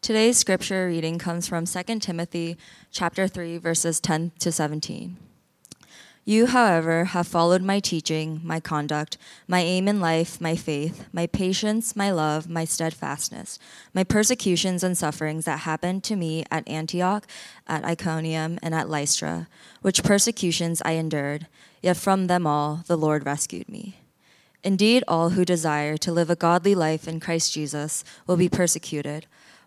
Today's scripture reading comes from 2 Timothy chapter 3 verses 10 to 17. You, however, have followed my teaching, my conduct, my aim in life, my faith, my patience, my love, my steadfastness, my persecutions and sufferings that happened to me at Antioch, at Iconium, and at Lystra, which persecutions I endured, yet from them all the Lord rescued me. Indeed, all who desire to live a godly life in Christ Jesus will be persecuted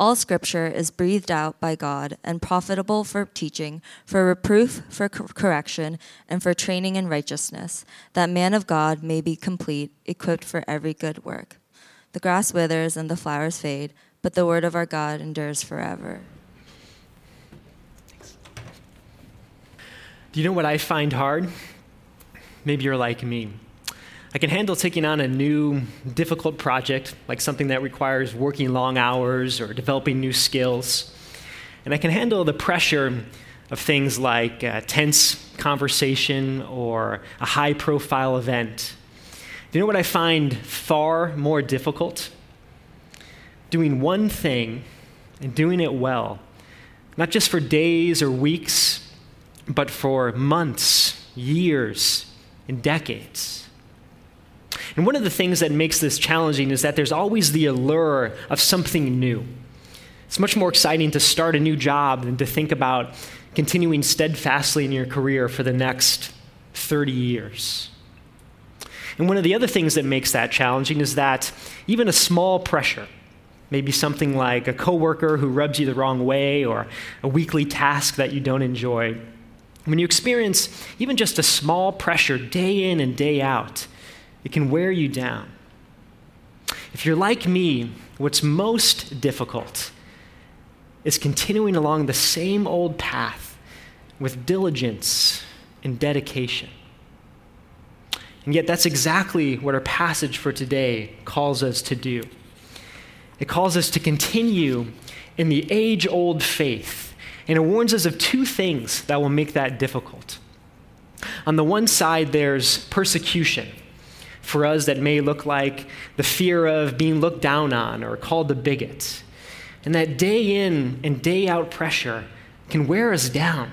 All scripture is breathed out by God and profitable for teaching, for reproof, for correction, and for training in righteousness, that man of God may be complete, equipped for every good work. The grass withers and the flowers fade, but the word of our God endures forever. Do you know what I find hard? Maybe you're like me. I can handle taking on a new, difficult project, like something that requires working long hours or developing new skills. And I can handle the pressure of things like a tense conversation or a high profile event. Do you know what I find far more difficult? Doing one thing and doing it well, not just for days or weeks, but for months, years, and decades. And one of the things that makes this challenging is that there's always the allure of something new. It's much more exciting to start a new job than to think about continuing steadfastly in your career for the next 30 years. And one of the other things that makes that challenging is that even a small pressure, maybe something like a coworker who rubs you the wrong way or a weekly task that you don't enjoy, when you experience even just a small pressure day in and day out, it can wear you down. If you're like me, what's most difficult is continuing along the same old path with diligence and dedication. And yet, that's exactly what our passage for today calls us to do. It calls us to continue in the age old faith, and it warns us of two things that will make that difficult. On the one side, there's persecution for us that may look like the fear of being looked down on or called a bigot. And that day in and day out pressure can wear us down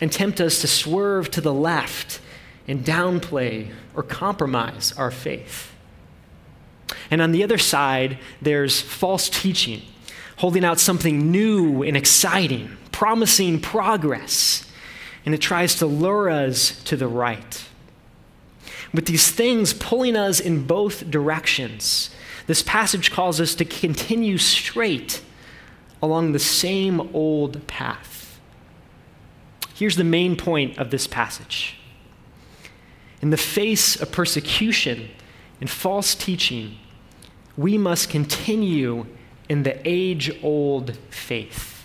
and tempt us to swerve to the left and downplay or compromise our faith. And on the other side, there's false teaching, holding out something new and exciting, promising progress, and it tries to lure us to the right with these things pulling us in both directions. This passage calls us to continue straight along the same old path. Here's the main point of this passage. In the face of persecution and false teaching, we must continue in the age old faith.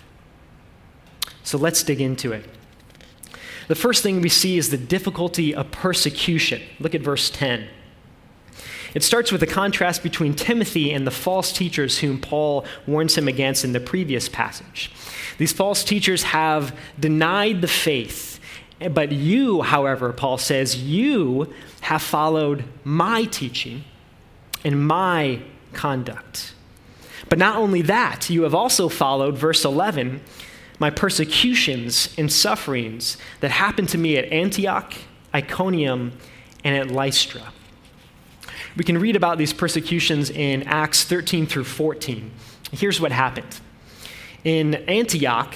So let's dig into it. The first thing we see is the difficulty of persecution. Look at verse 10. It starts with a contrast between Timothy and the false teachers whom Paul warns him against in the previous passage. These false teachers have denied the faith, but you, however, Paul says, you have followed my teaching and my conduct. But not only that, you have also followed, verse 11, my persecutions and sufferings that happened to me at Antioch, Iconium, and at Lystra. We can read about these persecutions in Acts 13 through 14. Here's what happened. In Antioch,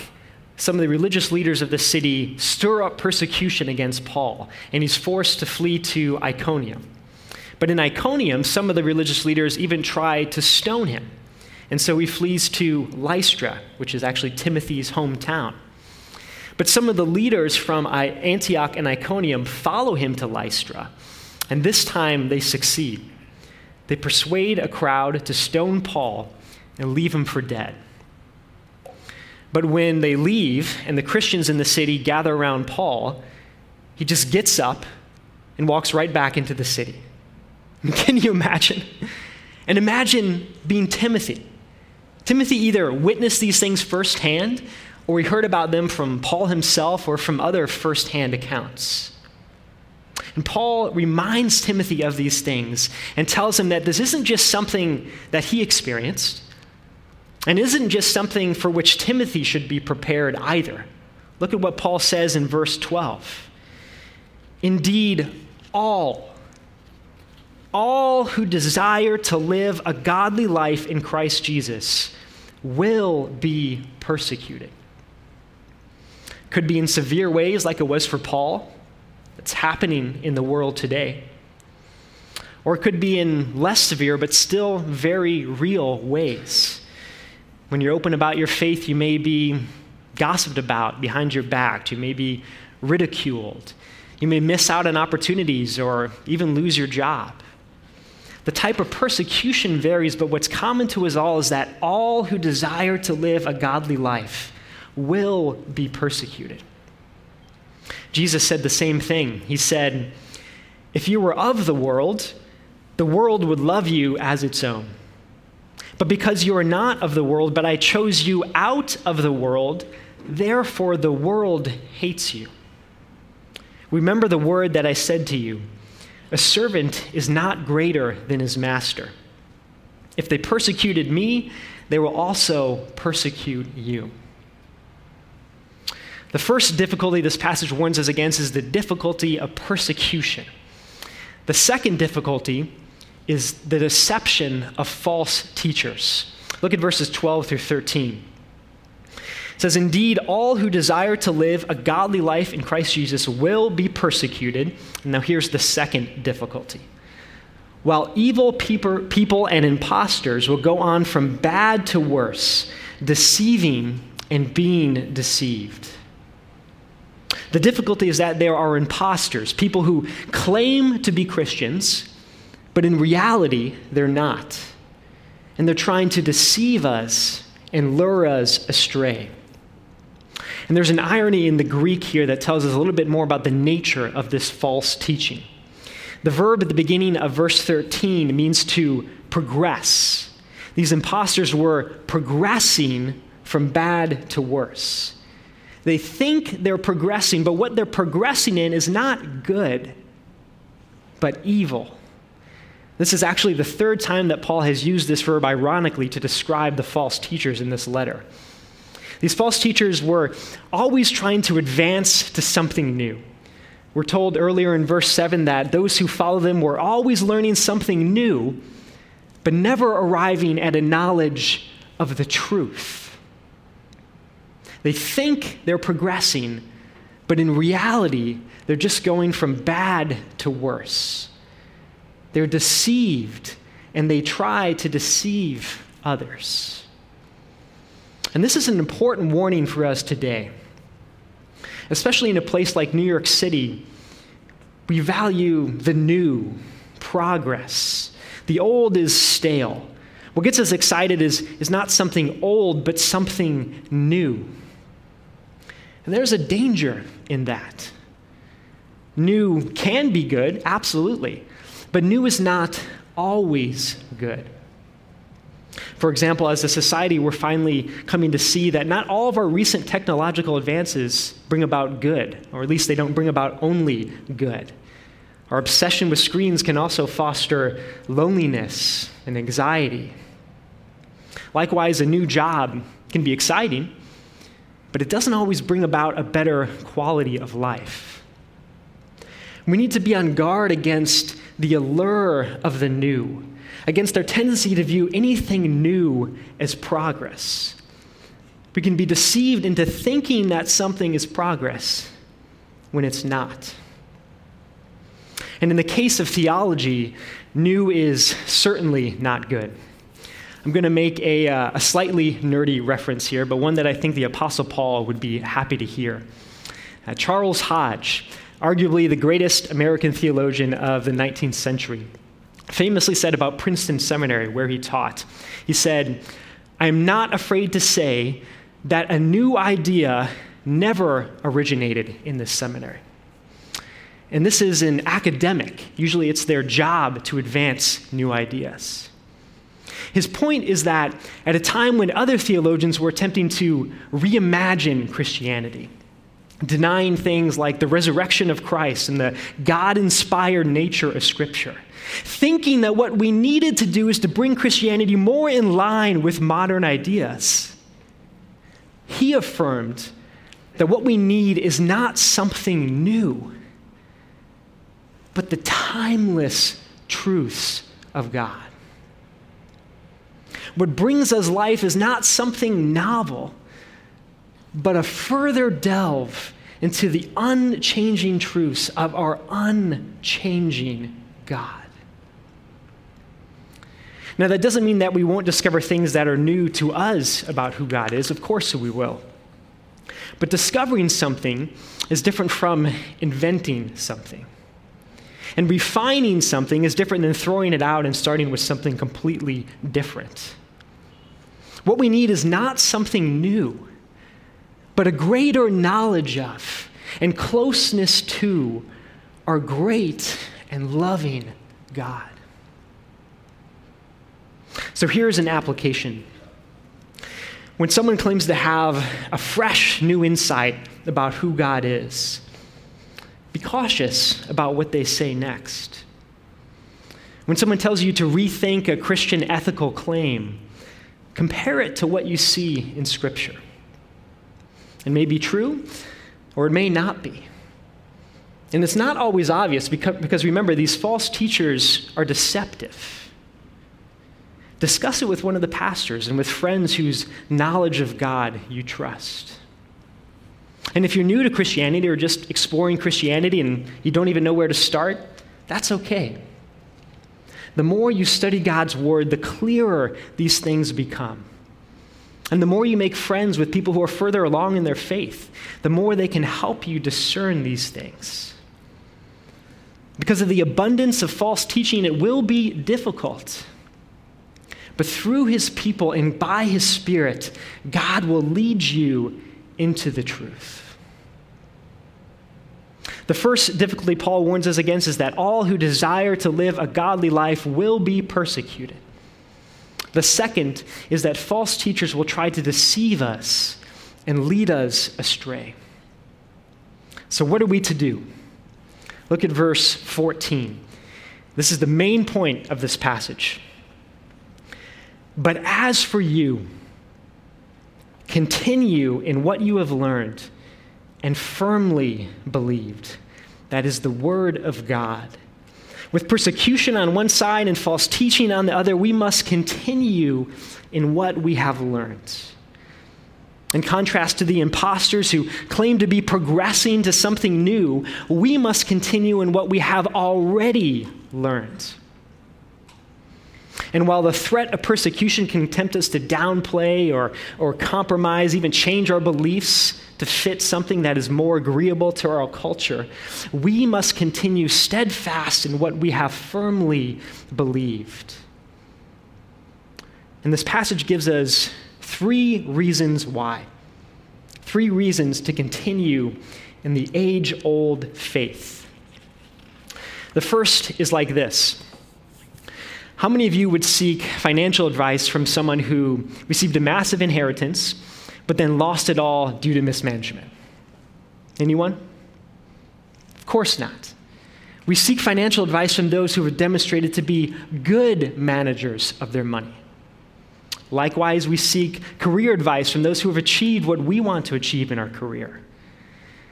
some of the religious leaders of the city stir up persecution against Paul, and he's forced to flee to Iconium. But in Iconium, some of the religious leaders even try to stone him. And so he flees to Lystra, which is actually Timothy's hometown. But some of the leaders from Antioch and Iconium follow him to Lystra, and this time they succeed. They persuade a crowd to stone Paul and leave him for dead. But when they leave and the Christians in the city gather around Paul, he just gets up and walks right back into the city. Can you imagine? And imagine being Timothy. Timothy either witnessed these things firsthand or he heard about them from Paul himself or from other firsthand accounts. And Paul reminds Timothy of these things and tells him that this isn't just something that he experienced and isn't just something for which Timothy should be prepared either. Look at what Paul says in verse 12. Indeed, all, all who desire to live a godly life in Christ Jesus will be persecuted. Could be in severe ways, like it was for Paul. It's happening in the world today. Or it could be in less severe, but still very real ways. When you're open about your faith, you may be gossiped about behind your back, you may be ridiculed, you may miss out on opportunities or even lose your job. The type of persecution varies, but what's common to us all is that all who desire to live a godly life will be persecuted. Jesus said the same thing. He said, If you were of the world, the world would love you as its own. But because you are not of the world, but I chose you out of the world, therefore the world hates you. Remember the word that I said to you a servant is not greater than his master. If they persecuted me, they will also persecute you. The first difficulty this passage warns us against is the difficulty of persecution. The second difficulty is the deception of false teachers. Look at verses 12 through 13. It says, Indeed, all who desire to live a godly life in Christ Jesus will be persecuted. Now, here's the second difficulty. While evil people and impostors will go on from bad to worse, deceiving and being deceived. The difficulty is that there are imposters, people who claim to be Christians, but in reality, they're not. And they're trying to deceive us and lure us astray. And there's an irony in the Greek here that tells us a little bit more about the nature of this false teaching. The verb at the beginning of verse 13 means to progress. These imposters were progressing from bad to worse. They think they're progressing, but what they're progressing in is not good, but evil. This is actually the third time that Paul has used this verb ironically to describe the false teachers in this letter. These false teachers were always trying to advance to something new. We're told earlier in verse 7 that those who follow them were always learning something new, but never arriving at a knowledge of the truth. They think they're progressing, but in reality, they're just going from bad to worse. They're deceived, and they try to deceive others. And this is an important warning for us today. Especially in a place like New York City, we value the new, progress. The old is stale. What gets us excited is, is not something old, but something new. And there's a danger in that. New can be good, absolutely, but new is not always good. For example, as a society, we're finally coming to see that not all of our recent technological advances bring about good, or at least they don't bring about only good. Our obsession with screens can also foster loneliness and anxiety. Likewise, a new job can be exciting, but it doesn't always bring about a better quality of life. We need to be on guard against the allure of the new against our tendency to view anything new as progress. We can be deceived into thinking that something is progress when it's not. And in the case of theology, new is certainly not good. I'm going to make a, uh, a slightly nerdy reference here, but one that I think the Apostle Paul would be happy to hear. Uh, Charles Hodge, arguably the greatest American theologian of the 19th century, famously said about Princeton Seminary, where he taught. He said, I am not afraid to say that a new idea never originated in this seminary. and this is an academic. Usually it's their job to advance new ideas. His point is that at a time when other theologians were attempting to reimagine Christianity, denying things like the resurrection of Christ and the God inspired nature of Scripture, thinking that what we needed to do is to bring Christianity more in line with modern ideas. He affirmed that what we need is not something new, but the timeless truths of God. What brings us life is not something novel, but a further delve into the unchanging truths of our unchanging God. Now, that doesn't mean that we won't discover things that are new to us about who God is. Of course, we will. But discovering something is different from inventing something. And refining something is different than throwing it out and starting with something completely different. What we need is not something new, but a greater knowledge of and closeness to our great and loving God. So here's an application. When someone claims to have a fresh new insight about who God is, be cautious about what they say next. When someone tells you to rethink a Christian ethical claim, compare it to what you see in Scripture. It may be true, or it may not be. And it's not always obvious because, because remember, these false teachers are deceptive. Discuss it with one of the pastors and with friends whose knowledge of God you trust. And if you're new to Christianity or just exploring Christianity and you don't even know where to start, that's okay. The more you study God's Word, the clearer these things become. And the more you make friends with people who are further along in their faith, the more they can help you discern these things. Because of the abundance of false teaching, it will be difficult. But through his people and by his Spirit, God will lead you into the truth. The first difficulty Paul warns us against is that all who desire to live a godly life will be persecuted. The second is that false teachers will try to deceive us and lead us astray. So, what are we to do? Look at verse 14. This is the main point of this passage. But as for you, continue in what you have learned and firmly believed. That is the Word of God. With persecution on one side and false teaching on the other, we must continue in what we have learned. In contrast to the imposters who claim to be progressing to something new, we must continue in what we have already learned. And while the threat of persecution can tempt us to downplay or, or compromise, even change our beliefs to fit something that is more agreeable to our culture, we must continue steadfast in what we have firmly believed. And this passage gives us three reasons why. Three reasons to continue in the age old faith. The first is like this how many of you would seek financial advice from someone who received a massive inheritance, but then lost it all due to mismanagement? Anyone? Of course not. We seek financial advice from those who have demonstrated to be good managers of their money. Likewise, we seek career advice from those who have achieved what we want to achieve in our career.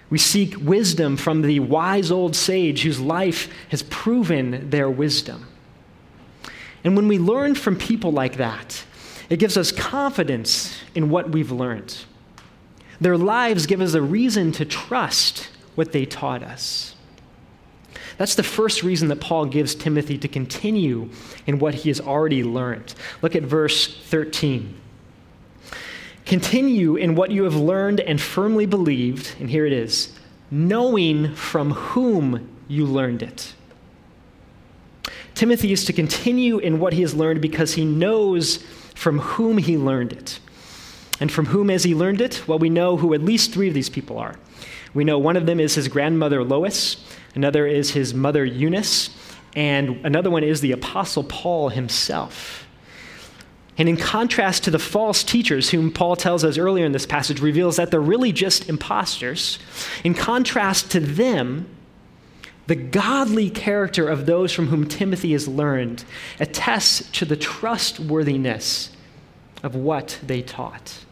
We seek wisdom from the wise old sage whose life has proven their wisdom. And when we learn from people like that, it gives us confidence in what we've learned. Their lives give us a reason to trust what they taught us. That's the first reason that Paul gives Timothy to continue in what he has already learned. Look at verse 13. Continue in what you have learned and firmly believed, and here it is, knowing from whom you learned it Timothy is to continue in what he has learned because he knows from whom he learned it. And from whom has he learned it? Well, we know who at least three of these people are. We know one of them is his grandmother Lois, another is his mother Eunice, and another one is the Apostle Paul himself. And in contrast to the false teachers, whom Paul tells us earlier in this passage, reveals that they're really just imposters. In contrast to them, the godly character of those from whom Timothy has learned attests to the trustworthiness of what they taught.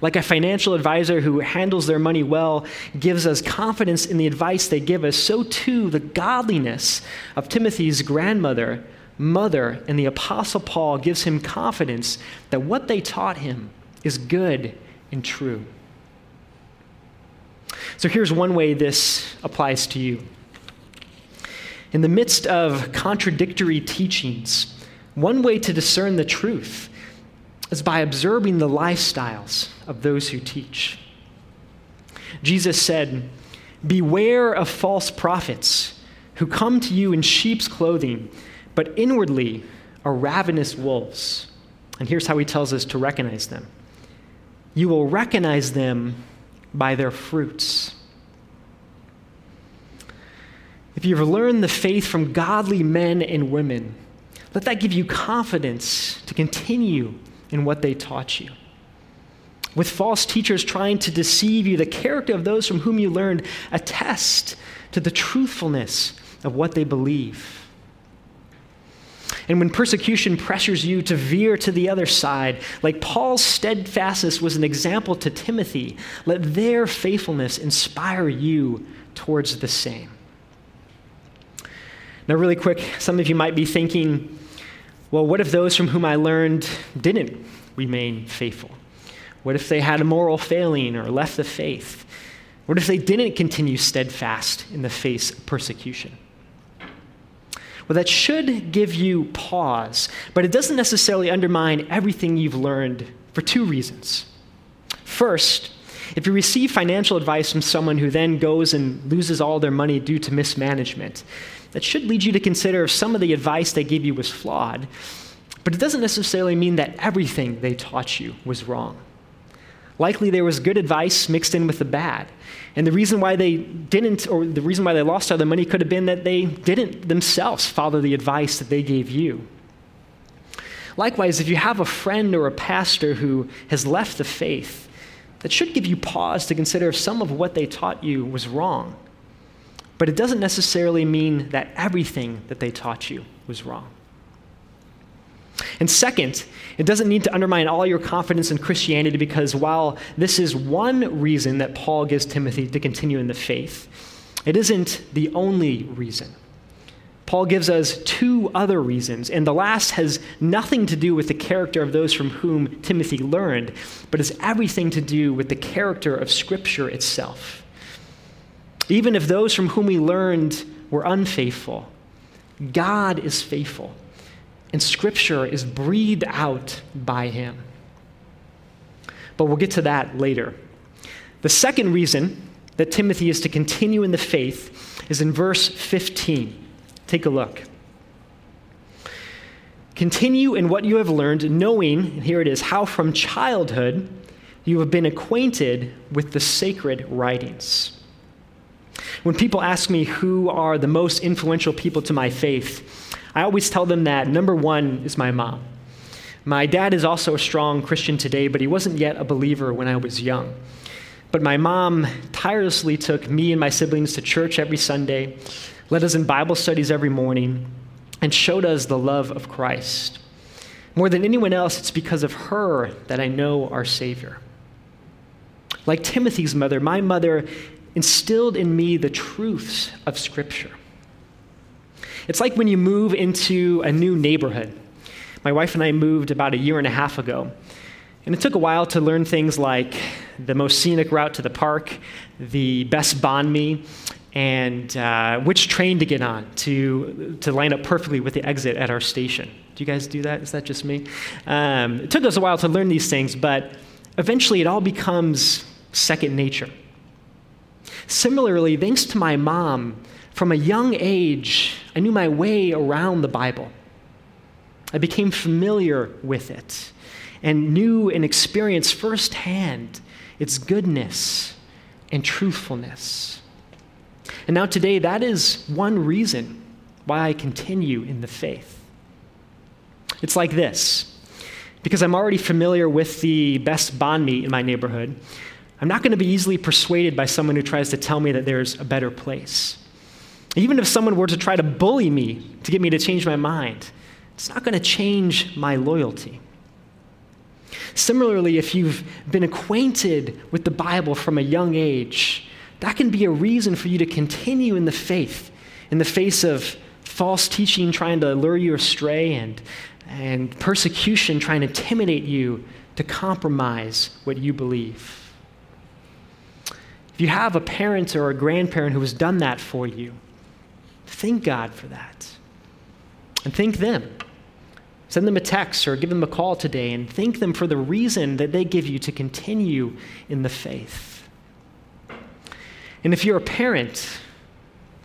Like a financial advisor who handles their money well gives us confidence in the advice they give us, so too the godliness of Timothy's grandmother, mother, and the Apostle Paul gives him confidence that what they taught him is good and true. So here's one way this applies to you. In the midst of contradictory teachings, one way to discern the truth is by observing the lifestyles of those who teach. Jesus said, Beware of false prophets who come to you in sheep's clothing, but inwardly are ravenous wolves. And here's how he tells us to recognize them you will recognize them by their fruits. If you've learned the faith from godly men and women, let that give you confidence to continue in what they taught you. With false teachers trying to deceive you, the character of those from whom you learned attest to the truthfulness of what they believe. And when persecution pressures you to veer to the other side, like Paul's steadfastness was an example to Timothy, let their faithfulness inspire you towards the same. Now, really quick, some of you might be thinking, well, what if those from whom I learned didn't remain faithful? What if they had a moral failing or left the faith? What if they didn't continue steadfast in the face of persecution? Well, that should give you pause, but it doesn't necessarily undermine everything you've learned for two reasons. First, if you receive financial advice from someone who then goes and loses all their money due to mismanagement, that should lead you to consider if some of the advice they gave you was flawed, but it doesn't necessarily mean that everything they taught you was wrong. Likely there was good advice mixed in with the bad. And the reason why they didn't, or the reason why they lost all their money, could have been that they didn't themselves follow the advice that they gave you. Likewise, if you have a friend or a pastor who has left the faith, that should give you pause to consider if some of what they taught you was wrong. But it doesn't necessarily mean that everything that they taught you was wrong. And second, it doesn't need to undermine all your confidence in Christianity because while this is one reason that Paul gives Timothy to continue in the faith, it isn't the only reason. Paul gives us two other reasons, and the last has nothing to do with the character of those from whom Timothy learned, but has everything to do with the character of Scripture itself. Even if those from whom we learned were unfaithful, God is faithful, and Scripture is breathed out by Him. But we'll get to that later. The second reason that Timothy is to continue in the faith is in verse 15. Take a look. Continue in what you have learned, knowing, and here it is, how from childhood you have been acquainted with the sacred writings when people ask me who are the most influential people to my faith, I always tell them that number one is my mom. My dad is also a strong Christian today, but he wasn't yet a believer when I was young. But my mom tirelessly took me and my siblings to church every Sunday, led us in Bible studies every morning, and showed us the love of Christ. More than anyone else, it's because of her that I know our Savior. Like Timothy's mother, my mother instilled in me the truths of Scripture. It's like when you move into a new neighborhood. My wife and I moved about a year and a half ago. And it took a while to learn things like the most scenic route to the park, the best banh mi, and uh, which train to get on to, to line up perfectly with the exit at our station. Do you guys do that? Is that just me? Um, it took us a while to learn these things, but eventually it all becomes second nature. Similarly, thanks to my mom, from a young age, I knew my way around the Bible. I became familiar with it and knew and experienced firsthand its goodness and truthfulness. And now, today, that is one reason why I continue in the faith. It's like this because I'm already familiar with the best banh mi in my neighborhood, I'm not going to be easily persuaded by someone who tries to tell me that there's a better place. Even if someone were to try to bully me to get me to change my mind, it's not going to change my loyalty. Similarly, if you've been acquainted with the Bible from a young age, that can be a reason for you to continue in the faith in the face of false teaching trying to lure you astray and, and persecution trying to intimidate you to compromise what you believe. If you have a parent or a grandparent who has done that for you, thank God for that. And thank them. Send them a text or give them a call today and thank them for the reason that they give you to continue in the faith. And if you're a parent,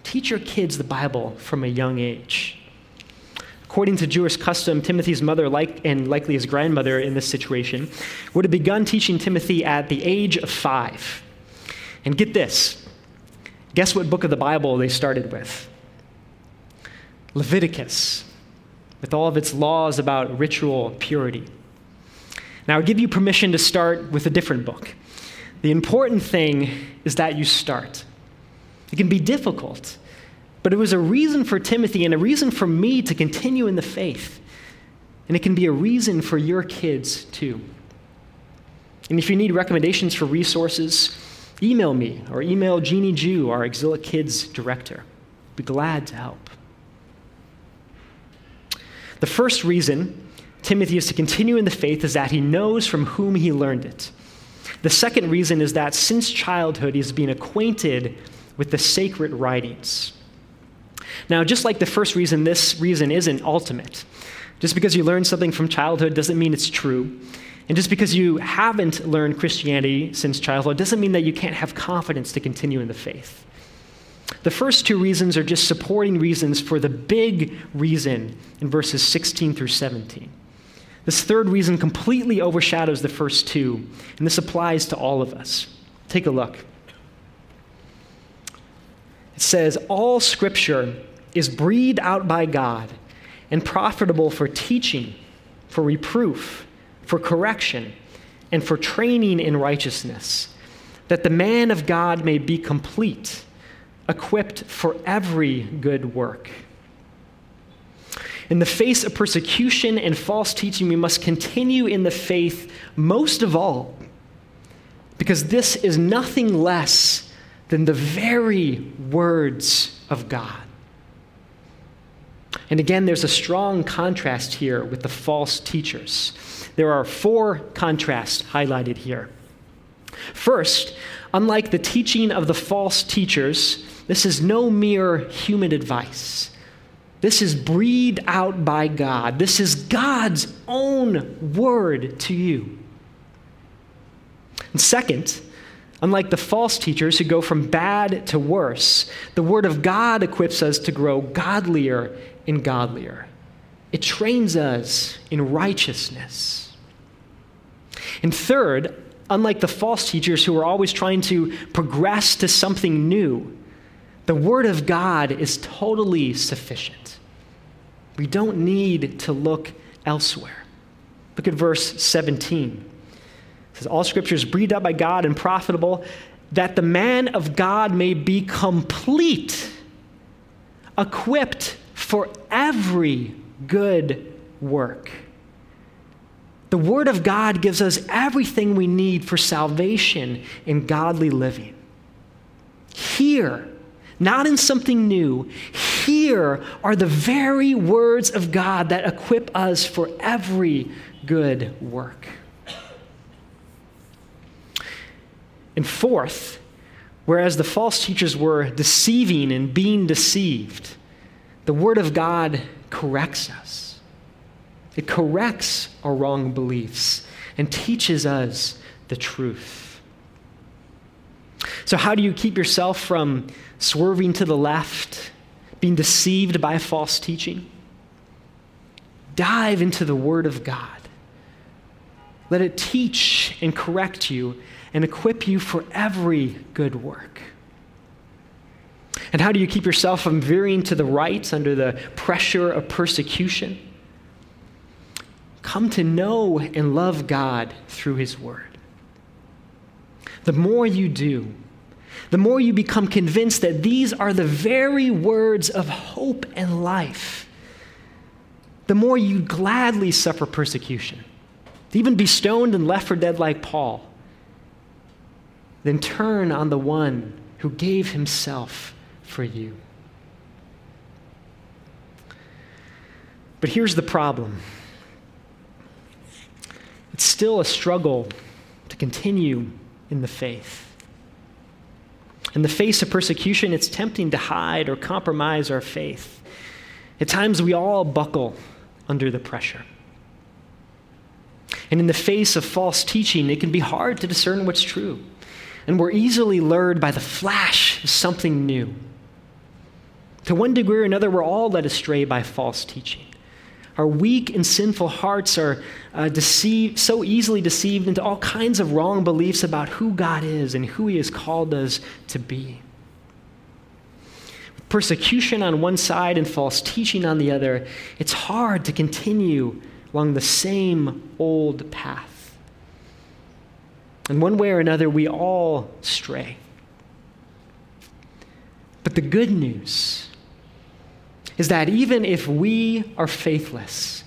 teach your kids the Bible from a young age. According to Jewish custom, Timothy's mother, like, and likely his grandmother in this situation, would have begun teaching Timothy at the age of five. And get this guess what book of the Bible they started with? Leviticus, with all of its laws about ritual purity. Now, I give you permission to start with a different book. The important thing is that you start. It can be difficult, but it was a reason for Timothy and a reason for me to continue in the faith. And it can be a reason for your kids too. And if you need recommendations for resources, email me or email Jeannie Jew, our Exilic Kids director. Be glad to help. The first reason Timothy is to continue in the faith is that he knows from whom he learned it. The second reason is that since childhood, he's been acquainted with the sacred writings. Now, just like the first reason, this reason isn't ultimate. Just because you learn something from childhood doesn't mean it's true. And just because you haven't learned Christianity since childhood doesn't mean that you can't have confidence to continue in the faith. The first two reasons are just supporting reasons for the big reason in verses 16 through 17. This third reason completely overshadows the first two, and this applies to all of us. Take a look. It says, All scripture is breathed out by God and profitable for teaching, for reproof for correction, and for training in righteousness, that the man of God may be complete, equipped for every good work. In the face of persecution and false teaching, we must continue in the faith most of all, because this is nothing less than the very words of God. And again, there's a strong contrast here with the false teachers. There are four contrasts highlighted here. First, unlike the teaching of the false teachers, this is no mere human advice. This is breathed out by God. This is God's own word to you. And second, unlike the false teachers who go from bad to worse, the word of God equips us to grow godlier and godlier. It trains us in righteousness. And third, unlike the false teachers who are always trying to progress to something new, the Word of God is totally sufficient. We don't need to look elsewhere. Look at verse 17. It says, All scripture is breathed out by God and profitable, that the man of God may be complete, equipped for every good work. The Word of God gives us everything we need for salvation and godly living. Here, not in something new, here are the very words of God that equip us for every good work. And fourth, whereas the false teachers were deceiving and being deceived, the Word of God corrects us. It corrects our wrong beliefs and teaches us the truth. So, how do you keep yourself from swerving to the left, being deceived by false teaching? Dive into the Word of God. Let it teach and correct you, and equip you for every good work. And how do you keep yourself from veering to the right under the pressure of persecution? Come to know and love God through His Word. The more you do, the more you become convinced that these are the very words of hope and life, the more you gladly suffer persecution, to even be stoned and left for dead like Paul, then turn on the one who gave himself for you. But here's the problem it's still a struggle to continue in the faith. In the face of persecution, it's tempting to hide or compromise our faith. At times, we all buckle under the pressure. And in the face of false teaching, it can be hard to discern what's true. And we're easily lured by the flash of something new. To one degree or another, we're all led astray by false teaching. Our weak and sinful hearts are uh, deceived, so easily deceived into all kinds of wrong beliefs about who God is and who He has called us to be. Persecution on one side and false teaching on the other, it's hard to continue along the same old path. In one way or another, we all stray. But the good news is that even if we are faithless,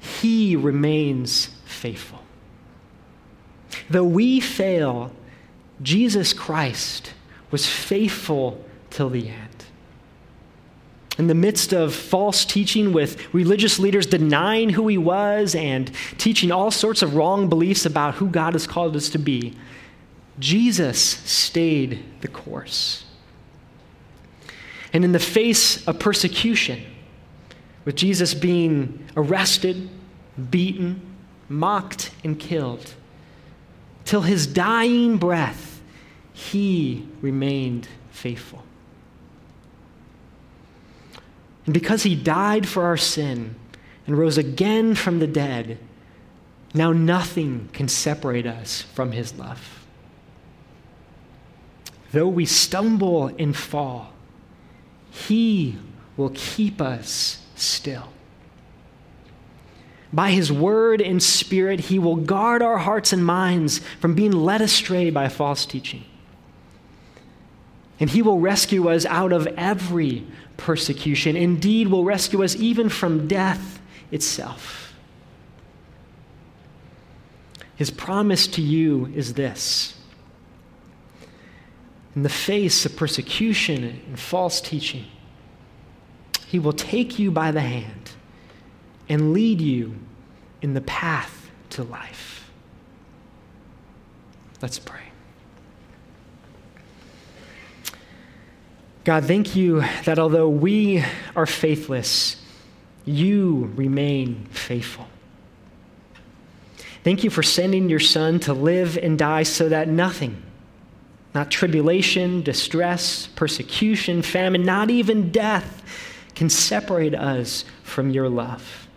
He remains faithful. Though we fail, Jesus Christ was faithful till the end. In the midst of false teaching, with religious leaders denying who he was and teaching all sorts of wrong beliefs about who God has called us to be, Jesus stayed the course. And in the face of persecution, with Jesus being arrested, beaten, mocked, and killed, till his dying breath, he remained faithful. And because he died for our sin and rose again from the dead, now nothing can separate us from his love. Though we stumble and fall, he will keep us still. By His word and spirit, He will guard our hearts and minds from being led astray by false teaching. And He will rescue us out of every persecution. Indeed, will rescue us even from death itself. His promise to you is this in the face of persecution and false teaching, He will take you by the hand and lead you in the path to life. Let's pray. God, thank you that although we are faithless, you remain faithful. Thank you for sending your Son to live and die so that nothing, not tribulation, distress, persecution, famine, not even death can separate us from your love.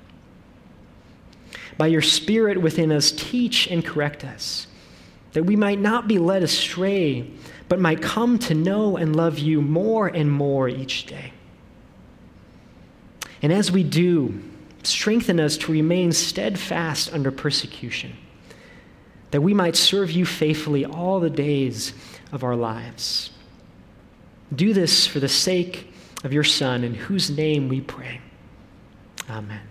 By your Spirit within us, teach and correct us, that we might not be led astray, but might come to know and love you more and more each day. And as we do, strengthen us to remain steadfast under persecution, that we might serve you faithfully all the days of our lives. Do this for the sake of your Son, in whose name we pray. Amen.